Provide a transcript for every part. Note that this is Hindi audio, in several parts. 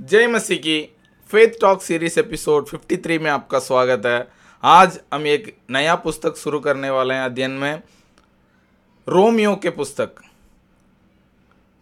जय मसीह की फेथ टॉक सीरीज़ एपिसोड 53 में आपका स्वागत है। आज हम एक नया पुस्तक शुरू करने वाले हैं अध्ययन में, रोमियो के पुस्तक।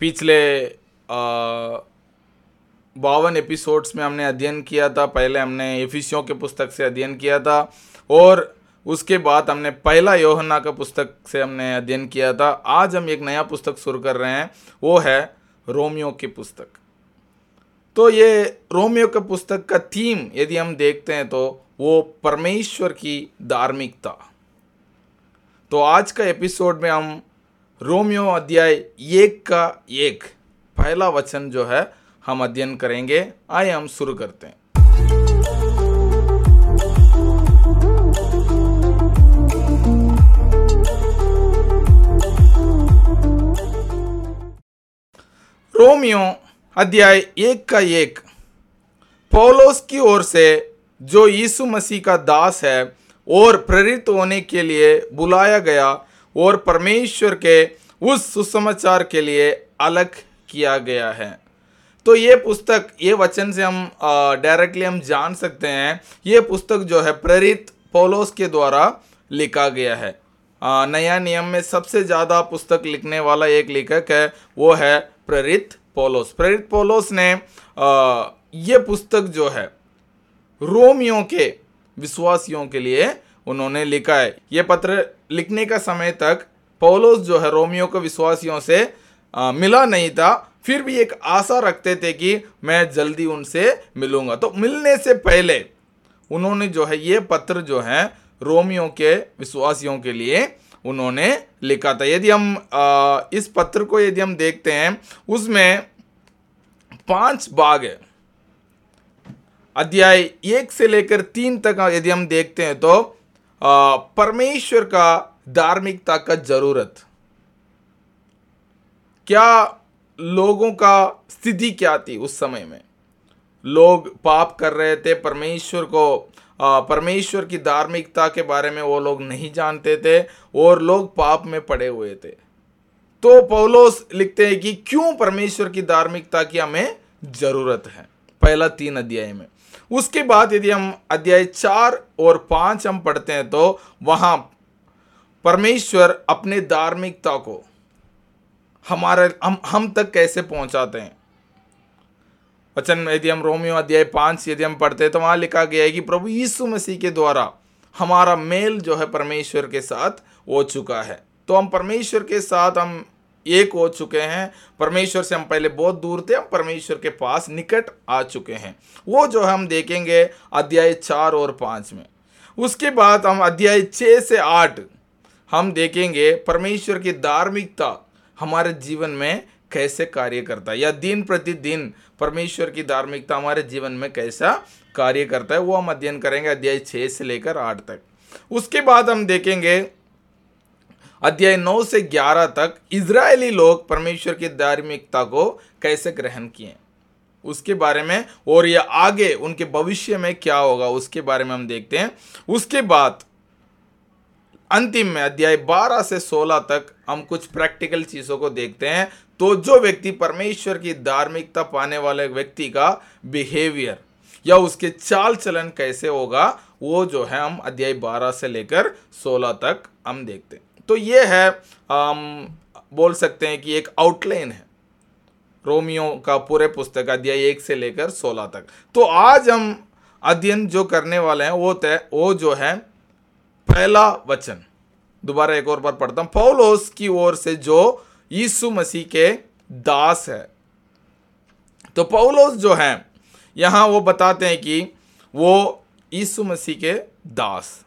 पिछले बावन एपिसोड्स में हमने अध्ययन किया था, पहले हमने एफिसियों के पुस्तक से अध्ययन किया था, और उसके बाद हमने पहला योहन्ना का पुस्तक से हमने अध्ययन किया था। आज हम एक नया पुस्तक शुरू कर रहे हैं, वो है रोमियो की पुस्तक। तो ये रोमियो के पुस्तक का थीम यदि हम देखते हैं तो वो परमेश्वर की धार्मिकता। तो आज का एपिसोड में हम रोमियो अध्याय एक का एक, पहला वचन जो है, हम अध्ययन करेंगे। आइए हम शुरू करते हैं। रोमियो अध्याय एक का एक। पौलोस की ओर से जो यीशु मसीह का दास है और प्रेरित होने के लिए बुलाया गया और परमेश्वर के उस सुसमाचार के लिए अलग किया गया है। तो ये पुस्तक ये वचन से हम डायरेक्टली हम जान सकते हैं। ये पुस्तक जो है प्रेरित पोलोस के द्वारा लिखा गया है। आ, नया नियम में सबसे ज़्यादा पुस्तक लिखने वाला एक लेखक है वो है प्रेरित पोलोस। प्रेरित पोलोस ने ये पुस्तक जो है रोमियो के विश्वासियों के लिए उन्होंने लिखा है। ये पत्र लिखने का समय तक पोलोस जो है रोमियो के विश्वासियों से आ, मिला नहीं था। फिर भी एक आशा रखते थे कि मैं जल्दी उनसे मिलूँगा। तो मिलने से पहले उन्होंने जो है ये पत्र जो है रोमियो के विश्वासियों के लिए उन्होंने लिखा था। यदि हम इस पत्र को यदि हम देखते हैं, उसमें पाँच भाग है। अध्याय एक से लेकर तीन तक यदि हम देखते हैं तो परमेश्वर का धार्मिकता का ज़रूरत। क्या लोगों का स्थिति क्या थी उस समय में? लोग पाप कर रहे थे, परमेश्वर को परमेश्वर की धार्मिकता के बारे में वो लोग नहीं जानते थे और लोग पाप में पड़े हुए थे। तो पौलोस लिखते हैं कि क्यों परमेश्वर की धार्मिकता की हमें ज़रूरत है? पहला तीन अध्याय में। उसके बाद यदि हम अध्याय चार और पाँच हम पढ़ते हैं तो वहाँ परमेश्वर अपने धार्मिकता को हमारे, हम हम तक कैसे पहुंचाते हैं? वचन यदि हम रोमियो अध्याय पाँच यदि हम पढ़ते हैं तो वहाँ लिखा गया है कि प्रभु यीशु मसीह के द्वारा हमारा मेल जो है परमेश्वर के साथ हो चुका है। तो हम परमेश्वर के साथ हम एक हो चुके हैं। परमेश्वर से हम पहले बहुत दूर थे, हम परमेश्वर के पास निकट आ चुके हैं। वो जो हम देखेंगे अध्याय चार और पाँच में। उसके बाद हम अध्याय छः से आठ, हम देखेंगे परमेश्वर की धार्मिकता हमारे जीवन में कैसे कार्य करता है? या दिन प्रतिदिन परमेश्वर की धार्मिकता हमारे जीवन में कैसा कार्य करता है, वो हम अध्ययन करेंगे अध्याय छः से लेकर आठ तक। उसके बाद हम देखेंगे अध्याय नौ से ग्यारह तक इज़राइली लोग परमेश्वर की धार्मिकता को कैसे ग्रहण किए? उसके बारे में और यह आगे उनके भविष्य में क्या होगा, उसके बारे में हम देखते हैं। उसके बाद अंतिम में अध्याय 12 से 16 तक हम कुछ प्रैक्टिकल चीज़ों को देखते हैं। तो जो व्यक्ति परमेश्वर की धार्मिकता पाने वाले व्यक्ति का बिहेवियर या उसके चाल चलन कैसे होगा, वो जो है हम अध्याय 12 से लेकर 16 तक हम देखते हैं। तो ये है हम बोल सकते हैं कि एक आउटलाइन है। रोमियो का पूरे पुस्तक अध्याय एक से लेकर 16 तक। तो आज हम अध्ययन जो करने वाले हैं, वो तय, वो जो है, पहला वचन। दोबारा एक और बार पढ़ता हूँ। पौलोस की ओर से जो यीशु मसीह के दास है। तो पौलोस जो है, यहाँ वो बताते हैं कि वो यीशु मसीह के दास।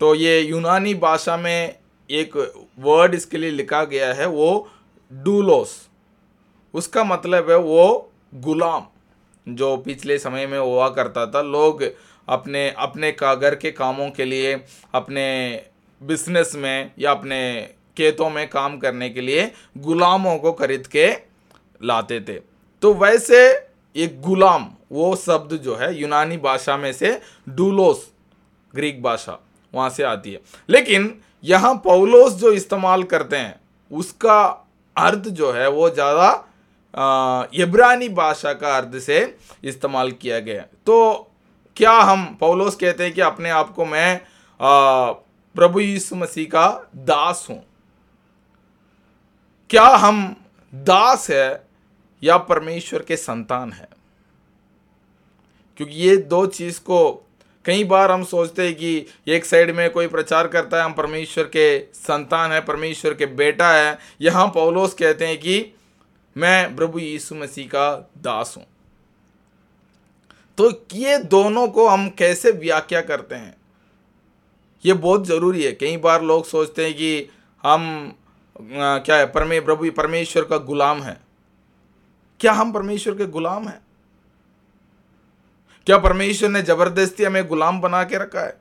तो ये यूनानी भाषा में एक वर्ड इसके लिए लिखा गया है, वो डूलोस। उसका मतलब है वो गुलाम, जो पिछले समय में हुआ करता था। लोग अपने अपने का घर के कामों के लिए, अपने बिज़नेस में या अपने खेतों में काम करने के लिए गुलामों को खरीद के लाते थे। तो वैसे एक गुलाम, वो शब्द जो है, यूनानी भाषा में से डूलोस, ग्रीक भाषा, वहाँ से आती है। लेकिन यहाँ पौलोस जो इस्तेमाल करते हैं, उसका अर्थ जो है, वो ज़्यादा इब्रानी भाषा का अर्थ से इस्तेमाल किया गया तो क्या हम पौलोस कहते हैं कि अपने आप को मैं प्रभु यीशु मसीह का दास हूँ? क्या हम दास है या परमेश्वर के संतान है? क्योंकि ये दो चीज़ को कई बार हम सोचते हैं कि एक साइड में कोई प्रचार करता है, हम परमेश्वर के संतान है, परमेश्वर के बेटा है। यहाँ पौलोस कहते हैं कि मैं प्रभु यीशु मसीह का दास हूँ। तो ये दोनों को हम कैसे व्याख्या करते हैं? ये बहुत ज़रूरी है। कई बार लोग सोचते हैं कि हम क्या है? परमे, प्रभु परमेश्वर का गुलाम है। क्या हम परमेश्वर के गुलाम हैं? क्या परमेश्वर ने ज़बरदस्ती हमें गुलाम बना के रखा है?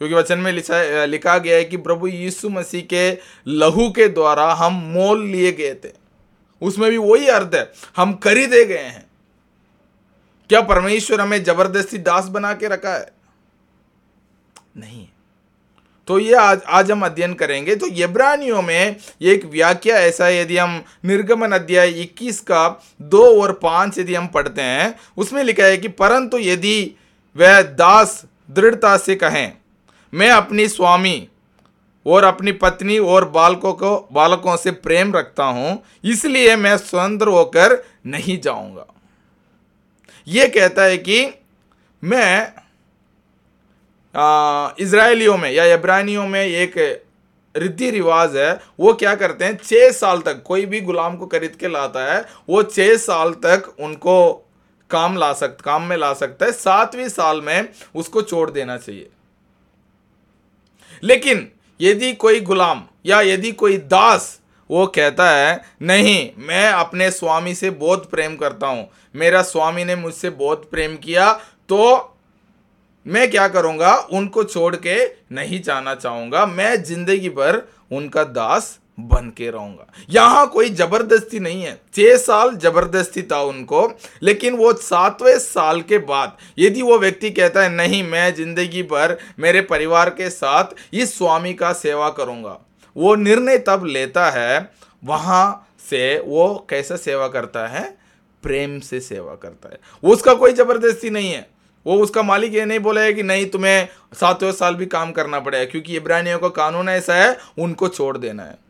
क्योंकि वचन में लिखा लिखा गया है कि प्रभु यीशु मसीह के लहू के द्वारा हम मोल लिए गए थे। उसमें भी वही अर्थ है, हम खरीदे गए हैं। क्या परमेश्वर हमें ज़बरदस्ती दास बना के रखा है? नहीं। तो ये आज आज हम अध्ययन करेंगे। तो यब्रानियों में एक व्याख्या ऐसा है, यदि हम निर्गमन अध्याय 21 का दो और पाँच यदि हम पढ़ते हैं, उसमें लिखा है कि, परंतु यदि वह दास दृढ़ता से कहें, मैं अपनी स्वामी और अपनी पत्नी और बालकों को, बालकों से प्रेम रखता हूँ, इसलिए मैं स्वतंत्र होकर नहीं जाऊँगा। यह कहता है कि मैं इसराइलियों में या इब्रानियों में एक रीति रिवाज है, वो क्या करते हैं छः साल तक कोई भी गुलाम को खरीद के लाता है, वो छः साल तक उनको काम ला सक, काम में ला सकता है, सातवीं साल में उसको छोड़ देना चाहिए। लेकिन यदि कोई गुलाम या यदि कोई दास, वो कहता है, नहीं, मैं अपने स्वामी से बहुत प्रेम करता हूँ, मेरा स्वामी ने मुझसे बहुत प्रेम किया तो मैं क्या करूँगा? उनको छोड़ के नहीं जाना चाहूँगा। मैं ज़िंदगी भर उनका दास बन के रहूँगा। यहाँ कोई ज़बरदस्ती नहीं है। छह साल ज़बरदस्ती था उनको, लेकिन वो सातवें साल के बाद यदि वो व्यक्ति कहता है, नहीं, मैं ज़िंदगी भर मेरे परिवार के साथ इस स्वामी का सेवा करूँगा। वो निर्णय तब लेता है, वहाँ से वो कैसा सेवा करता है? प्रेम से सेवा करता है। उसका कोई ज़बरदस्ती नहीं है। वो उसका मालिक ये नहीं बोला है कि नहीं, तुम्हें सातवें साल भी काम करना पड़ेगा, क्योंकि इब्रानियों का कानून ऐसा है, उनको छोड़ देना है।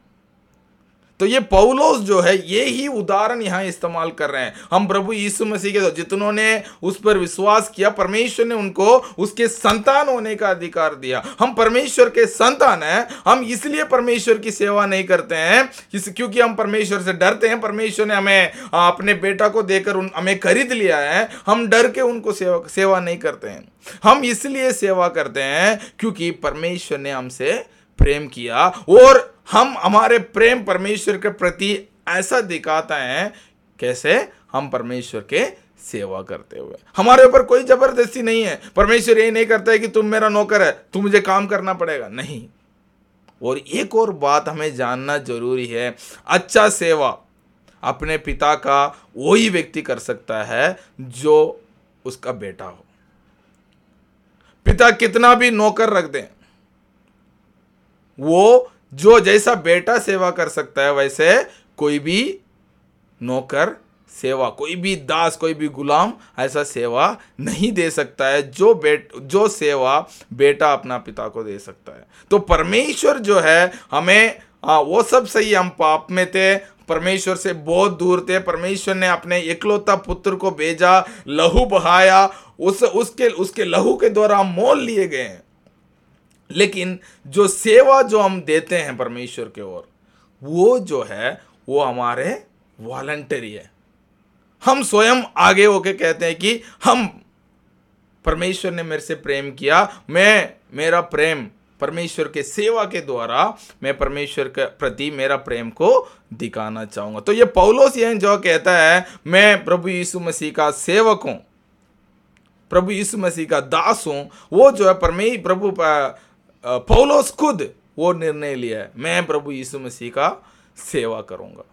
तो ये पौलोस जो है, ये ही उदाहरण यहाँ इस्तेमाल कर रहे हैं। हम प्रभु यीशु मसीह के जितनों ने उस पर विश्वास किया, परमेश्वर ने उनको उसके संतान होने का अधिकार दिया। हम परमेश्वर के संतान हैं, हम इसलिए परमेश्वर की सेवा नहीं करते हैं क्योंकि हम परमेश्वर से डरते हैं। परमेश्वर ने हमें अपने बेटा को देकर उन, हमें खरीद लिया है, हम डर के उनको सेवा सेवा नहीं करते हैं। हम इसलिए सेवा करते हैं, क्योंकि परमेश्वर ने हमसे प्रेम किया और हम हमारे प्रेम परमेश्वर के प्रति ऐसा दिखाता है कैसे हम परमेश्वर के सेवा करते हुए। हमारे ऊपर कोई ज़बरदस्ती नहीं है। परमेश्वर ये नहीं करता है कि तुम मेरा नौकर है, तुम मुझे काम करना पड़ेगा। नहीं। और एक और बात हमें जानना ज़रूरी है अच्छा सेवा अपने पिता का वही व्यक्ति कर सकता है जो उसका बेटा हो। पिता कितना भी नौकर रख दें वो जो जैसा बेटा सेवा कर सकता है वैसे कोई भी नौकर सेवा कोई भी दास कोई भी गुलाम ऐसा सेवा नहीं दे सकता है जो बेट जो सेवा बेटा अपना पिता को दे सकता है। तो परमेश्वर जो है हमें आ, वो सब सही हम पाप में थे परमेश्वर से बहुत दूर थे परमेश्वर ने अपने इकलौता पुत्र को भेजा लहू बहाया उस उसके उसके लहू के द्वारा मोल लिए गए हैं। लेकिन जो सेवा जो हम देते हैं परमेश्वर के ओर, वो जो है, वो हमारे वॉलंटरी है। हम स्वयं आगे होके कहते हैं कि हम, परमेश्वर ने मेरे से प्रेम किया, मैं, मेरा प्रेम परमेश्वर के सेवा के द्वारा, मैं परमेश्वर के प्रति मेरा प्रेम को दिखाना चाहूँगा। तो ये पौलोस यह जो कहता है, मैं प्रभु यीशु मसीह का सेवक हूँ, प्रभु यीशु मसीह का दास हूँ, वो जो है परमे प्रभु पौलोस खुद वो निर्णय लिया है। मैं प्रभु यीशु मसीह का सेवा करूँगा।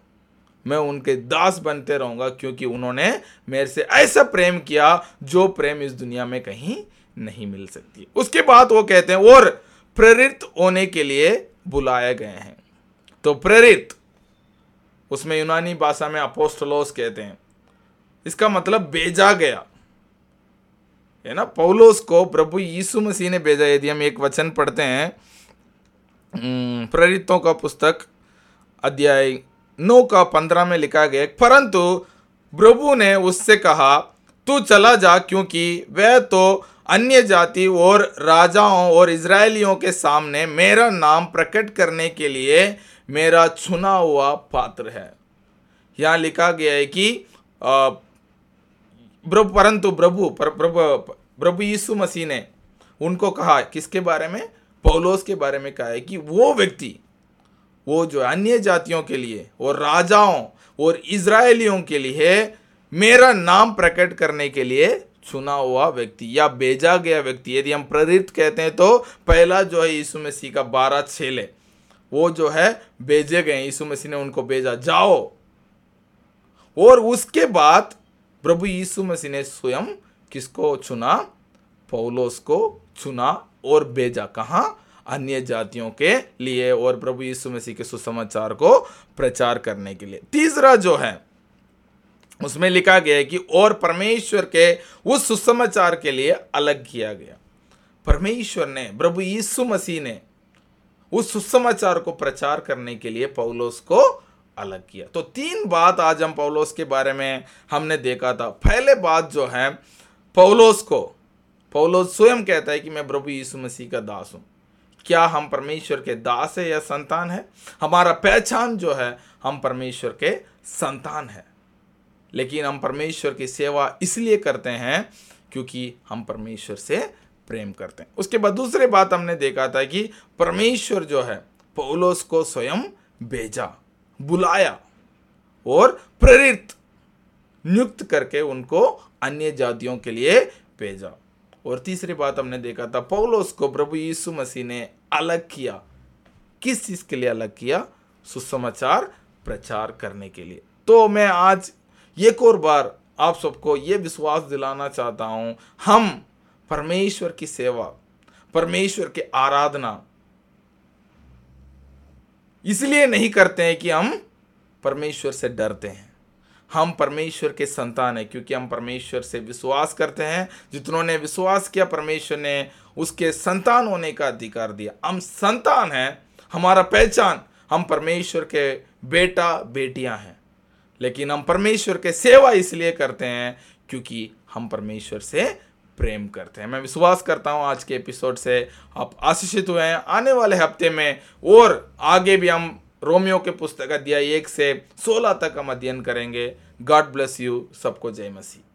मैं उनके दास बनते रहूँगा क्योंकि उन्होंने मेरे से ऐसा प्रेम किया जो प्रेम इस दुनिया में कहीं नहीं मिल सकती। उसके बाद वो कहते हैं, और प्रेरित होने के लिए बुलाए गए हैं। तो प्रेरित, उसमें यूनानी भाषा में अपोस्टलोस कहते हैं। इसका मतलब भेजा गया। है ना? पौलोस को प्रभु यीशु मसीह ने भेजा। यदि हम एक वचन पढ़ते हैं प्रेरितों का पुस्तक, अध्याय नौ का पंद्रह में लिखा गया परंतु प्रभु ने उससे कहा, तू चला जा, क्योंकि वह तो अन्य जाति और राजाओं और इसराइलियों के सामने मेरा नाम प्रकट करने के लिए मेरा चुना हुआ पात्र है। यहाँ लिखा गया है कि परंतु प्रभु प्रभु प्रभु यीशु मसीह ने उनको कहा, किसके बारे में? पौलोस के बारे में कहा है कि वो व्यक्ति, वो जो अन्य जातियों के लिए, और राजाओं, और इसराइलियों के लिए मेरा नाम प्रकट करने के लिए चुना हुआ व्यक्ति या भेजा गया व्यक्ति। यदि हम प्रेरित कहते हैं तो पहला जो है यीशु मसीह का बारह छेले, वो जो है भेजे गए यीशु मसीह ने उनको भेजा, जाओ। और उसके बाद प्रभु यीशु मसीह ने स्वयं किसको चुना? पौलोस को चुना और भेजा। कहा? अन्य जातियों के लिए और प्रभु यीशु मसीह के सुसमाचार को प्रचार करने के लिए। तीसरा जो है, उसमें लिखा गया है कि और परमेश्वर के उस सुसमाचार के लिए अलग किया गया। परमेश्वर ने, प्रभु यीशु मसीह ने उस सुसमाचार को प्रचार करने के लिए पौलोस को अलग किया। तो तीन बात आज हम पौलोस के बारे में हमने देखा था। पहले बात जो है, पौलोस को, पौलोस स्वयं कहता है कि मैं प्रभु यीशु मसीह का दास हूँ। क्या हम परमेश्वर के दास है या संतान है? हमारा पहचान जो है, हम परमेश्वर के संतान है। लेकिन हम परमेश्वर की सेवा इसलिए करते हैं क्योंकि हम परमेश्वर से प्रेम करते हैं। उसके बाद दूसरी बात हमने देखा था कि परमेश्वर जो है, पौलोस को स्वयं भेजा। बुलाया और प्रेरित, नियुक्त करके उनको अन्य जातियों के लिए भेजा। और तीसरी बात हमने देखा था, पौलोस को प्रभु यीशु मसीह ने अलग किया। किस चीज़ के लिए अलग किया? सुसमाचार प्रचार करने के लिए। तो मैं आज एक और बार आप सबको ये विश्वास दिलाना चाहता हूँ, हम परमेश्वर की सेवा, परमेश्वर की आराधना इसलिए नहीं करते हैं कि हम परमेश्वर से डरते हैं। हम परमेश्वर के संतान हैं, क्योंकि हम परमेश्वर से विश्वास करते हैं। जितनों ने विश्वास किया, परमेश्वर ने उसके संतान होने का अधिकार दिया। हम संतान हैं, हमारा पहचान, हम परमेश्वर के बेटा, बेटियाँ हैं। लेकिन हम परमेश्वर के सेवा इसलिए करते हैं, क्योंकि हम परमेश्वर से प्रेम करते हैं। मैं विश्वास करता हूँ आज के एपिसोड से आप आशीषित हुए हैं। आने वाले हफ़्ते में और आगे भी हम रोमियो के पुस्तक अध्याय एक से सोलह तक हम अध्ययन करेंगे। गॉड ब्लेस यू सबको जय मसीह।